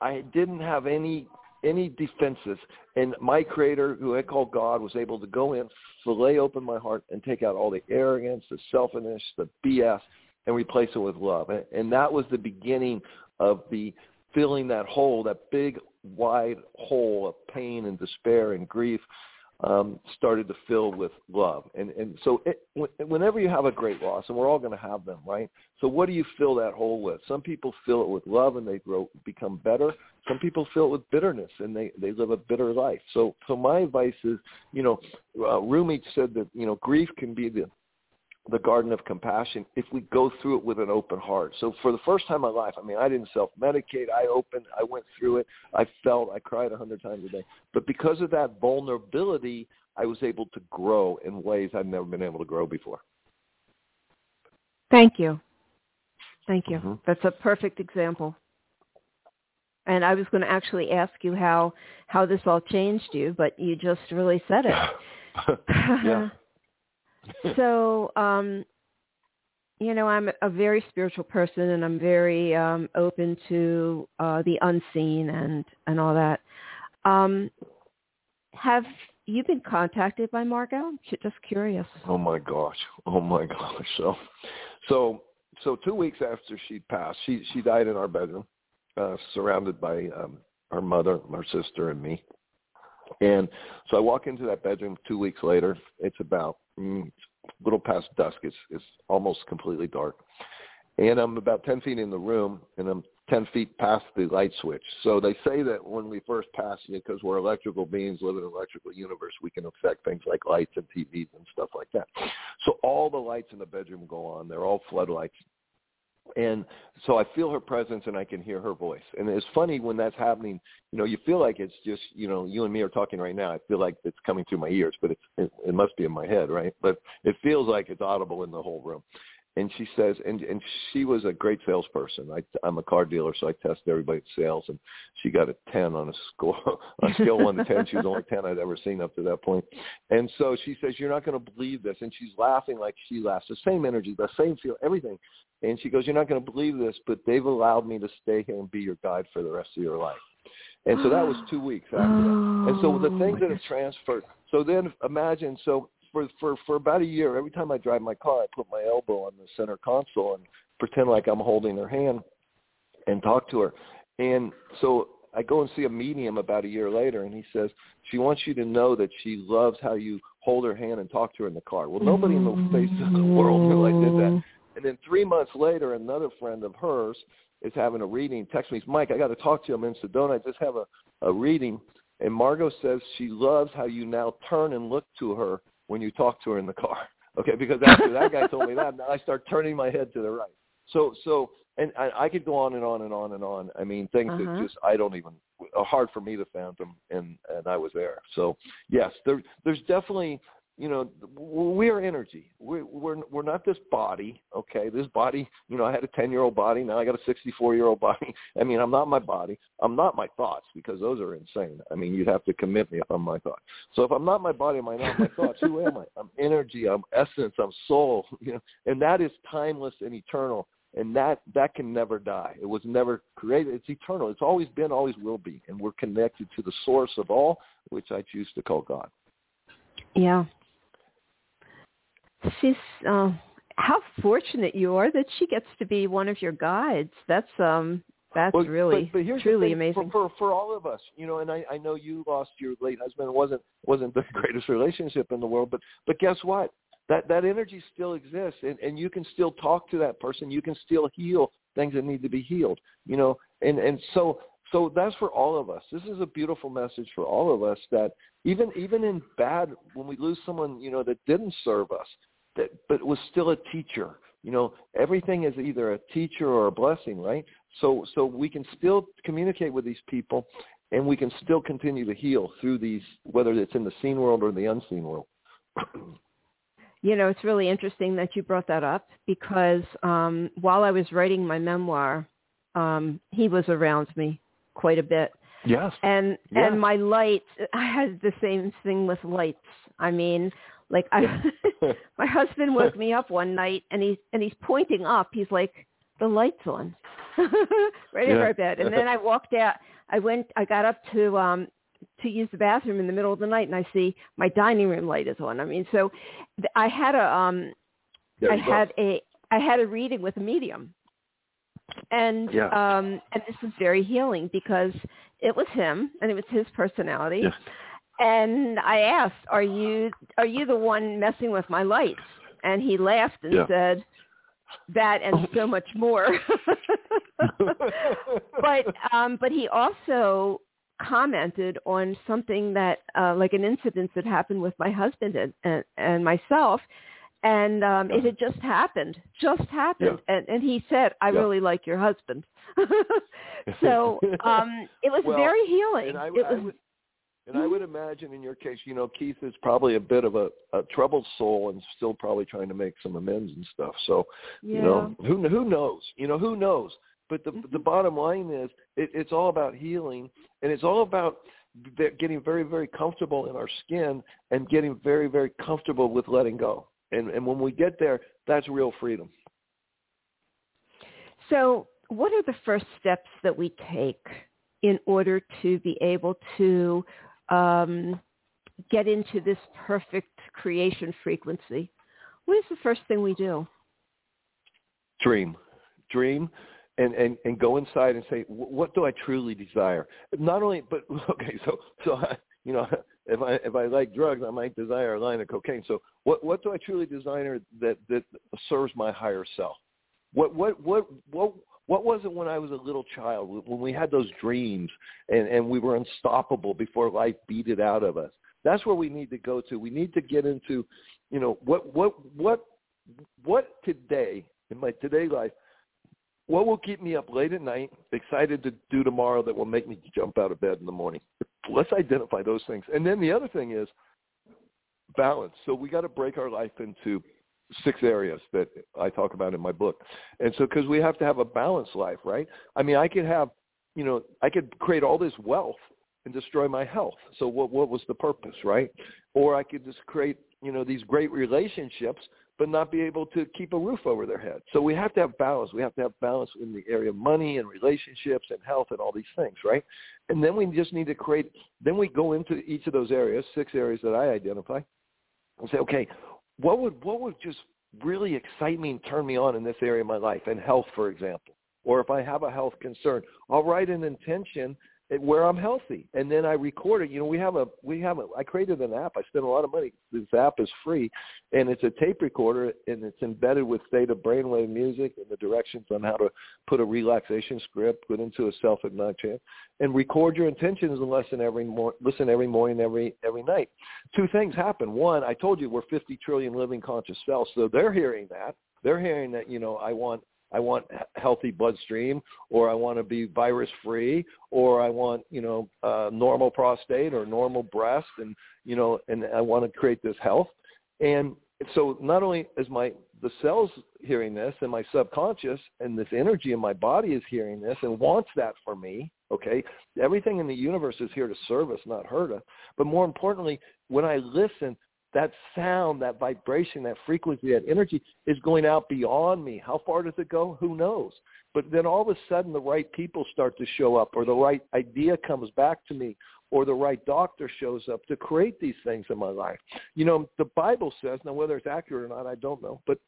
I didn't have any any defenses. And my creator, who I call God, was able to go in, fillet open my heart, and take out all the arrogance, the selfishness, the BS, and replace it with love. And that was the beginning of the filling that hole, that big, wide hole of pain and despair and grief um, started to fill with love. And and so it, whenever you have a great loss, and we're all going to have them, right? So what do you fill that hole with? Some people fill it with love and they grow become better. Some people fill it with bitterness and they they live a bitter life. So so my advice is, you know, uh, Rumi said that you know grief can be the the garden of compassion if we go through it with an open heart. So for the first time in my life, I mean, I didn't self-medicate. I opened, I went through it. I felt, I cried a hundred times a day. But because of that vulnerability, I was able to grow in ways I've never been able to grow before. Thank you. Thank you. Mm-hmm. That's a perfect example. And I was going to actually ask you how how this all changed you, but you just really said it. yeah. So, um, you know, I'm a very spiritual person, and I'm very um, open to uh, the unseen and and all that. Um, have you been contacted by Margot? Just curious. Oh my gosh! Oh my gosh! So, so, so two weeks after she passed, she she died in our bedroom, uh, surrounded by um, her mother, our sister, and me. And so I walk into that bedroom two weeks later. It's about mm, a little past dusk. It's it's almost completely dark, and I'm about ten feet in the room, and I'm 10 feet past the light switch. So they say that when we first pass because we're electrical beings living in an electrical universe, we can affect things like lights and TVs and stuff like that. So all the lights in the bedroom go on. They're all floodlights. And so I feel her presence and I can hear her voice. And it's funny when that's happening, you know, you feel like it's just, you know, you and me are talking right now. I feel like it's coming through my ears, but it's, it, it must be in my head, right? But it feels like it's audible in the whole room and she says, and and she was a great salesperson. I, I'm a car dealer, so I test everybody's sales, and she got a ten on a score on a scale one to ten. She was the only ten I'd ever seen up to that point. And so she says, "You're not going to believe this," and she's laughing like she laughs, the same energy, the same feel, everything. And she goes, "You're not going to believe this, but they've allowed me to stay here and be your guide for the rest of your life." And so that was two weeks after that. And so the things that oh have transferred. So then imagine, so for for for about a year, every time I drive my car, I put my elbow on the center console and pretend like I'm holding her hand and talk to her. And so I go and see a medium about a year later, and he says she wants you to know that she loves how you hold her hand and talk to her in the car. Well, nobody in the mm-hmm. face of the world knew I did that. And then three months later, another friend of hers is having a reading. Text me, Mike, I got to talk to you. I'm in Sedona. I just have a, a reading. And Margot says she loves how you now turn and look to her when you talk to her in the car. Okay, because after that guy told me that, now I start turning my head to the right. So, so, and I, I could go on and on and on and on. I mean, things uh-huh. that just I don't even are hard for me to fathom, and and I was there. So, yes, there, there's definitely you know, we're energy. We're, we're we're not this body, okay? This body, you know, I had a ten year old body. Now I got a sixty four year old body. I mean, I'm not my body. I'm not my thoughts because those are insane. I mean, you'd have to commit me if I'm my thoughts. So if I'm not my body, am I not my thoughts? Who am I? I'm energy. I'm essence. I'm soul. You know, and that is timeless and eternal. And that that can never die. It was never created. It's eternal. It's always been, always will be. And we're connected to the source of all, which I choose to call God. Yeah, she's uh, how fortunate you are that she gets to be one of your guides. That's um that's well, really but, but truly amazing for, for for all of us, you know. And I I know you lost your late husband. It wasn't wasn't the greatest relationship in the world, but but guess what? That that energy still exists, and and you can still talk to that person. You can still heal things that need to be healed, you know. And and so so that's for all of us. This is a beautiful message for all of us that even even in bad when we lose someone you know that didn't serve us, that but was still a teacher. You know, everything is either a teacher or a blessing, right? So so we can still communicate with these people, and we can still continue to heal through these, whether it's in the seen world or the unseen world. you know, it's really interesting that you brought that up because um, while I was writing my memoir, um, he was around me quite a bit. Yes. And yes. and my lights I had the same thing with lights. I mean, like I my husband woke me up one night and he's and he's pointing up. He's like, The lights on right yeah. over our bed. And then I walked out I went I got up to um to use the bathroom in the middle of the night and I see my dining room light is on. I mean, so I had a um I had a I had a reading with a medium and yeah. um and this was very healing because it was him and it was his personality yeah. And i asked are you are you the one messing with my lights and he laughed and yeah. said that and so much more but um but he also commented on something that uh like an incident that happened with my husband and and, and myself and um it had just happened just happened yeah. and and he said i yeah. really like your husband so um it was well, very healing I, it was I and I would imagine in your case, you know, Keith is probably a bit of a, a troubled soul and still probably trying to make some amends and stuff. So, yeah. you know, who who knows? You know, who knows? But the the mm-hmm. bottom line is it, it's all about healing, and it's all about getting very very comfortable in our skin and getting very very comfortable with letting go. And and when we get there, that's real freedom. So, what are the first steps that we take in order to be able to um, get into this perfect creation frequency? What is the first thing we do? Dream. Dream and, and, and go inside and say, what do I truly desire? Not only, but okay, so, so I, you know, if I, if I like drugs, I might desire a line of cocaine. So what, what do I truly desire that, that serves my higher self? What, what, what, what, what was it when I was a little child, when we had those dreams and, and we were unstoppable before life beat it out of us? That's where we need to go to. We need to get into, you know, what what what what today in my today life, what will keep me up late at night, excited to do tomorrow that will make me jump out of bed in the morning. Let's identify those things. And then the other thing is balance. So we got to break our life into six areas that I talk about in my book. And so because we have to have a balanced life, right? I mean, I could have, you know, I could create all this wealth and destroy my health. So what what was the purpose, right? Or I could just create, you know, these great relationships but not be able to keep a roof over their head. So we have to have balance. We have to have balance in the area of money and relationships and health and all these things, right? And then we just need to create then we go into each of those areas, six areas that I identify, and say, okay, what would what would just really excite me and turn me on in this area of my life? And health for example. Or if i have a health concern i'll write an intention where I'm healthy, and then I record it. You know, we have a we have a. I created an app. I spent a lot of money. This app is free, and it's a tape recorder, and it's embedded with theta brainwave music and the directions on how to put a relaxation script, put into a self chant, and record your intentions and listen every mor- listen every morning, every every night. Two things happen. One, I told you we're 50 trillion living conscious cells, so they're hearing that. They're hearing that you know I want I want healthy bloodstream, or I want to be virus free, or I want you know uh, normal prostate or normal breast, and you know, and I want to create this health. And so not only is my the cells hearing this, and my subconscious and this energy in my body is hearing this and wants that for me. Okay, everything in the universe is here to serve us, not hurt us. But more importantly, when I listen, that sound, that vibration, that frequency, that energy is going out beyond me. How far does it go? Who knows? But then all of a sudden the right people start to show up or the right idea comes back to me or the right doctor shows up to create these things in my life. You know, the Bible says, now whether it's accurate or not, I don't know, but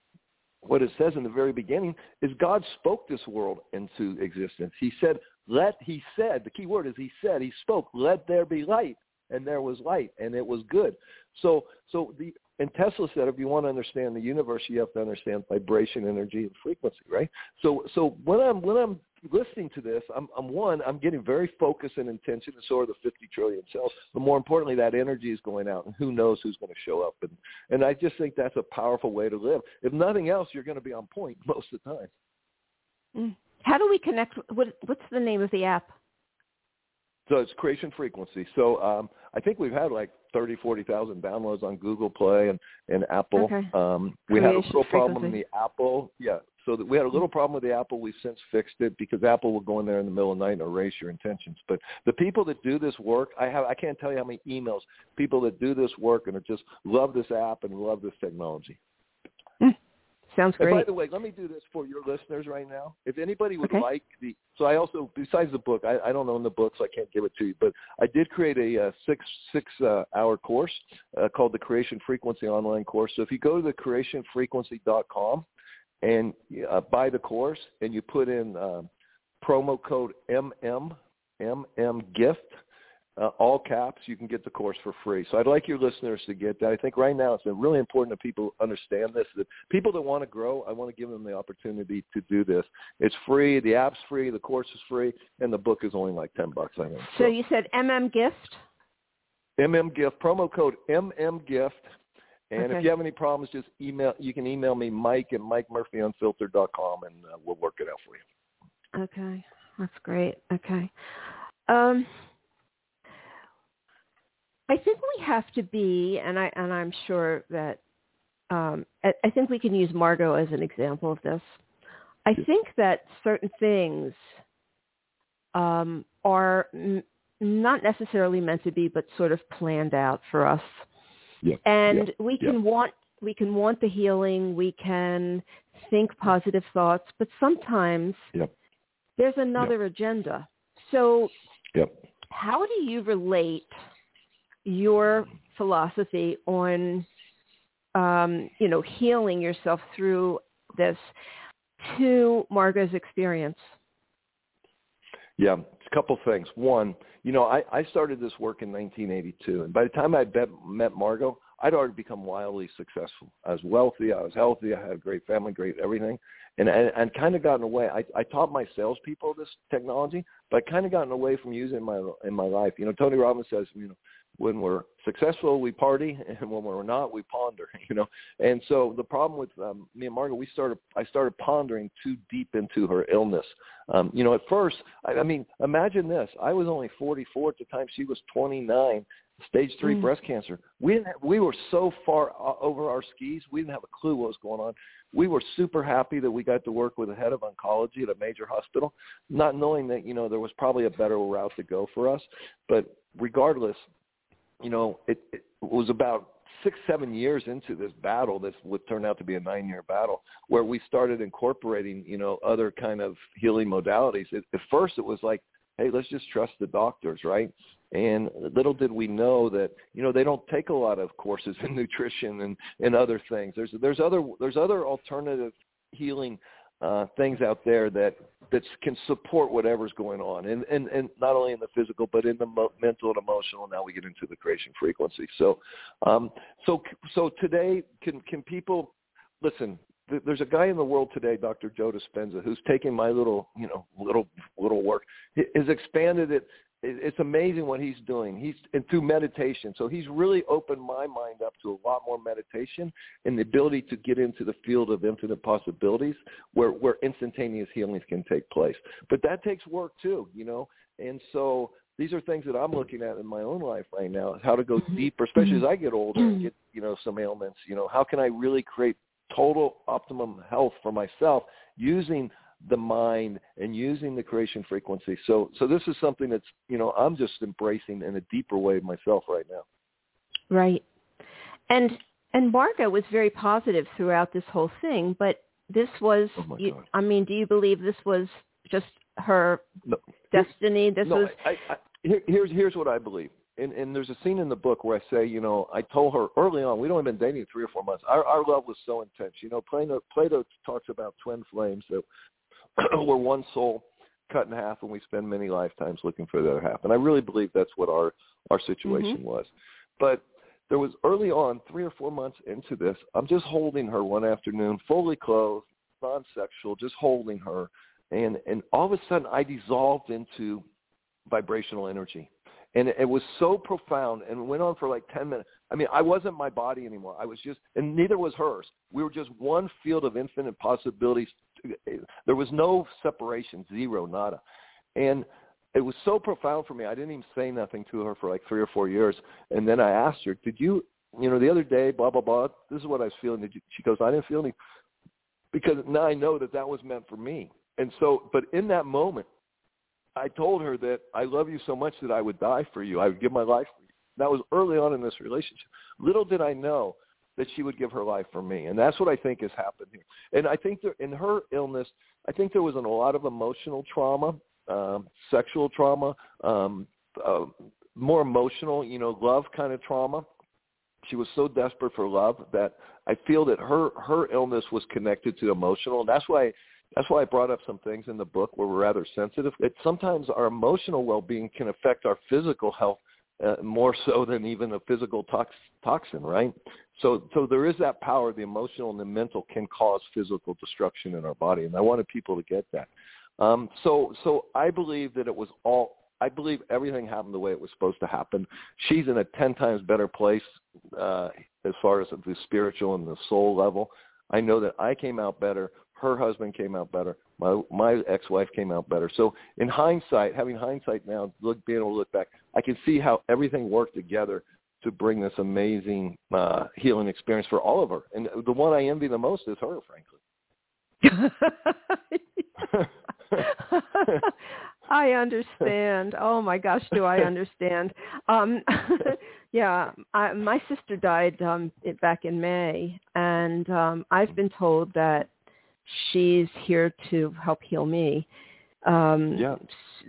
what it says in the very beginning is God spoke this world into existence. He said, let, he said, the key word is he said, he spoke, let there be light and there was light and it was good. So so the and Tesla said if you want to understand the universe you have to understand vibration, energy and frequency, right? So so when I'm when I'm listening to this, I'm I'm one, I'm getting very focused and intention and so are the fifty trillion cells. But more importantly that energy is going out and who knows who's going to show up and and I just think that's a powerful way to live. If nothing else, you're going to be on point most of the time. Mm. How do we connect? What, what's the name of the app? So it's creation frequency. So um, I think we've had like thirty, forty thousand downloads on Google Play and, and Apple. Okay. Um, we creation had a little problem in the Apple. Yeah. So that we had a little problem with the Apple. We've since fixed it because Apple will go in there in the middle of the night and erase your intentions. But the people that do this work, I have I can't tell you how many emails people that do this work and are just love this app and love this technology. Sounds great. And by the way, let me do this for your listeners right now. If anybody would okay. like the, so I also besides the book, I, I don't own the book, so I can't give it to you, but I did create a uh, six six uh, hour course uh, called the Creation Frequency Online Course. So if you go to the creationfrequency.com and uh, buy the course, and you put in uh, promo code MM MM Gift uh, all caps, you can get the course for free. So I'd like your listeners to get that. I think right now it's really important that people understand this. That people that want to grow, I want to give them the opportunity to do this. It's free. The app's free. The course is free, and the book is only like ten bucks. I think. So, so you said MM Gift. MM Gift promo code MM Gift. And okay. if you have any problems, just email. You can email me, Mike at MikeMurphyUnfiltered.com, and uh, we'll work it out for you. Okay, that's great. Okay. Um, I think we have to be, and I and I'm sure that um, I, I think we can use Margot as an example of this. I think that certain things um, are n- not necessarily meant to be, but sort of planned out for us. Yeah. And yeah. we yeah. can want we can want the healing. We can think positive thoughts, but sometimes there's another agenda. So, yep. how do you relate your philosophy on, um, you know, healing yourself through this to Margot's experience? Yeah, a couple things. One, you know, I, I started this work in 1982, and by the time I met Margot, I'd already become wildly successful. I was wealthy, I was healthy, I had a great family, great everything, and and, and kind of gotten away. I, I taught my salespeople this technology, but I kind of gotten away from using my in my life. You know, Tony Robbins says, you know, when we're successful, we party, and when we're not, we ponder. You know, and so the problem with um, me and Margot, we started. I started pondering too deep into her illness. Um, you know, at first, I, I mean, imagine this: I was only 44 at the time; she was 29, stage three mm. breast cancer. We didn't. Have, we were so far over our skis. We didn't have a clue what was going on. We were super happy that we got to work with a head of oncology at a major hospital, not knowing that you know there was probably a better route to go for us. But regardless, you know, it, it was about six, seven years into this battle, this would turn out to be a nine-year battle, where we started incorporating, you know, other kind of healing modalities. It, at first, it was like, hey, let's just trust the doctors, right? And little did we know that, you know, they don't take a lot of courses in nutrition and, and other things. There's there's other there's other alternative healing uh, things out there that that can support whatever's going on, and, and and not only in the physical, but in the mo- mental and emotional. Now we get into the creation frequency. So, um, so so today, can can people listen? There's a guy in the world today, Dr. Joe Dispenza, who's taking my little, you know, little little work, has expanded it it's amazing what he's doing. He's and through meditation. So he's really opened my mind up to a lot more meditation and the ability to get into the field of infinite possibilities where where instantaneous healings can take place. But that takes work too, you know. And so these are things that I'm looking at in my own life right now, how to go mm-hmm. deeper, especially as I get older and get, you know, some ailments, you know, how can I really create total optimum health for myself using the mind and using the creation frequency. So so this is something that's you know I'm just embracing in a deeper way myself right now. Right. And and Margot was very positive throughout this whole thing, but this was oh you, I mean, do you believe this was just her no. destiny? This no, was I, I, here, here's here's what I believe. And, and there's a scene in the book where I say, you know, I told her early on, we'd only been dating three or four months. Our, our love was so intense. You know, Plato, Plato talks about twin flames that we're one soul cut in half and we spend many lifetimes looking for the other half. And I really believe that's what our, our situation mm-hmm. was. But there was early on, three or four months into this, I'm just holding her one afternoon, fully clothed, non-sexual, just holding her. And, and all of a sudden I dissolved into vibrational energy. And it, it was so profound and it went on for like 10 minutes. I mean, I wasn't my body anymore. I was just, and neither was hers. We were just one field of infinite possibilities there was no separation, zero, nada. And it was so profound for me. I didn't even say nothing to her for like three or four years. And then I asked her, did you, you know, the other day, blah, blah, blah, this is what I was feeling. Did you, she goes, I didn't feel any, because now I know that that was meant for me. And so, but in that moment, I told her that I love you so much that I would die for you. I would give my life for you. That was early on in this relationship. Little did I know that she would give her life for me. And that's what I think has happened here. And I think there, in her illness, I think there was a lot of emotional trauma, um, sexual trauma, um, uh, more emotional, you know, love kind of trauma. She was so desperate for love that I feel that her her illness was connected to emotional. And that's why that's why I brought up some things in the book where we're rather sensitive. That sometimes our emotional well-being can affect our physical health uh, more so than even a physical tox- toxin, right? So, so there is that power. The emotional and the mental can cause physical destruction in our body, and I wanted people to get that. Um, so, so I believe that it was all. I believe everything happened the way it was supposed to happen. She's in a ten times better place uh, as far as the spiritual and the soul level. I know that I came out better. Her husband came out better. My my ex-wife came out better. So in hindsight, having hindsight now, look being able to look back, I can see how everything worked together to bring this amazing uh, healing experience for all of her. And the one I envy the most is her, frankly. I understand. Oh my gosh, do I understand? Um, yeah, I, my sister died um, back in May, and um, I've been told that she's here to help heal me. Um, yeah.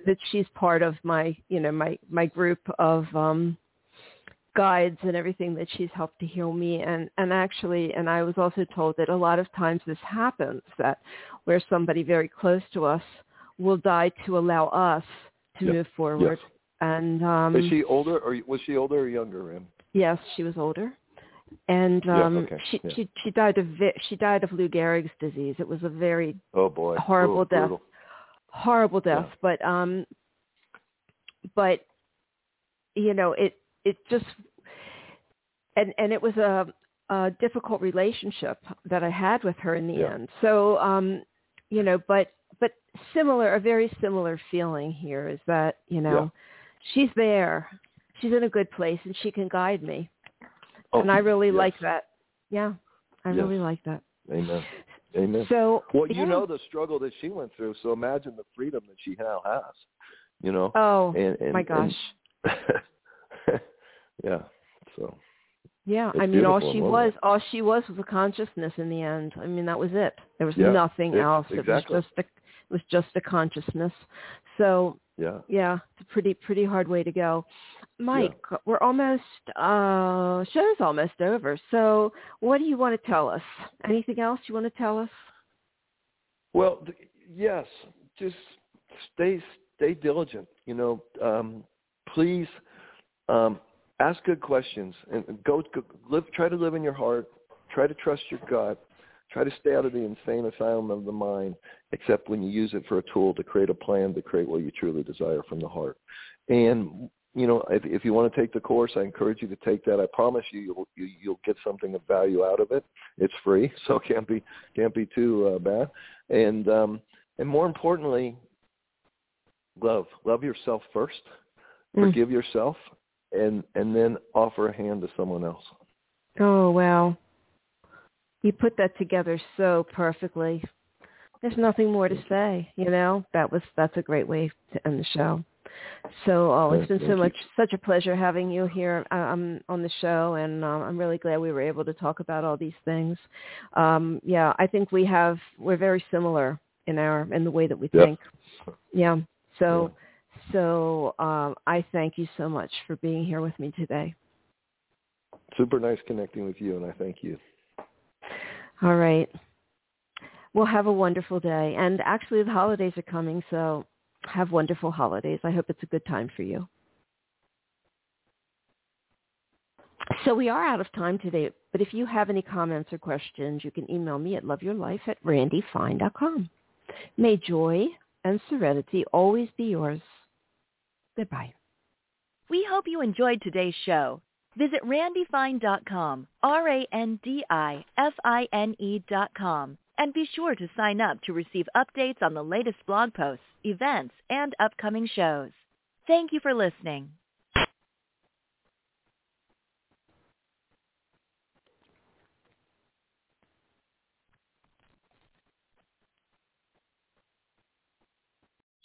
That she's part of my, you know, my my group of um, guides and everything that she's helped to heal me and and actually and I was also told that a lot of times this happens that where somebody very close to us will die to allow us to yep. move forward yes. and um is she older or was she older or younger Ram? yes she was older and um yeah, okay. she yeah. she she died of she died of Lou Gehrig's disease it was a very oh boy horrible Ooh, death brutal. horrible death yeah. but um but you know it it just and and it was a, a difficult relationship that I had with her in the end. So um, you know, but but similar, a very similar feeling here is that you know she's there, she's in a good place, and she can guide me, oh, and I really yes. like that. Yeah, I yes. really like that. Amen. Amen. So well, yeah. you know the struggle that she went through, so imagine the freedom that she now has. You know. Oh and, and, my gosh. And, yeah. So. Yeah, It's I mean, all she was, all she was was a consciousness in the end. I mean, that was it. There was Yeah, nothing it- else. exactly. It was just a, it was just a consciousness. So Yeah. yeah, it's a pretty pretty hard way to go. Mike, we're almost uh show's almost over. So what do you want to tell us? Anything else you want to tell us? Well, th- yes. Just stay stay diligent. You know, um, please um, ask good questions and go, go live. Try to live in your heart. Try to trust your gut. Try to stay out of the insane asylum of the mind, except when you use it for a tool to create a plan to create what you truly desire from the heart. And you know, if, if you want to take the course, I encourage you to take that. I promise you, you'll you, you'll get something of value out of it. It's free, so it can't be can't be too uh, bad. And um, and more importantly, love love yourself first. Mm. Forgive yourself, and and then offer a hand to someone else. Oh wow. You put that together so perfectly. There's nothing more to say, you know. That was that's a great way to end the show. So, oh, it's been Thank so you. much such a pleasure having you here um, on the show, and um, I'm really glad we were able to talk about all these things. Um, yeah, I think we have we're very similar in our in the way that we Yep. think. Yeah. So, so um, I thank you so much for being here with me today. Super nice connecting with you, and I thank you. All right. Well, have a wonderful day. And actually, the holidays are coming, so have wonderful holidays. I hope it's a good time for you. So we are out of time today, but if you have any comments or questions, you can email me at loveyourlife at randifine.com. May joy and serenity always be yours. Goodbye. We hope you enjoyed today's show. Visit randifine.com, R-A-N-D-I-F-I-N-E dot com, and be sure to sign up to receive updates on the latest blog posts, events, and upcoming shows. Thank you for listening.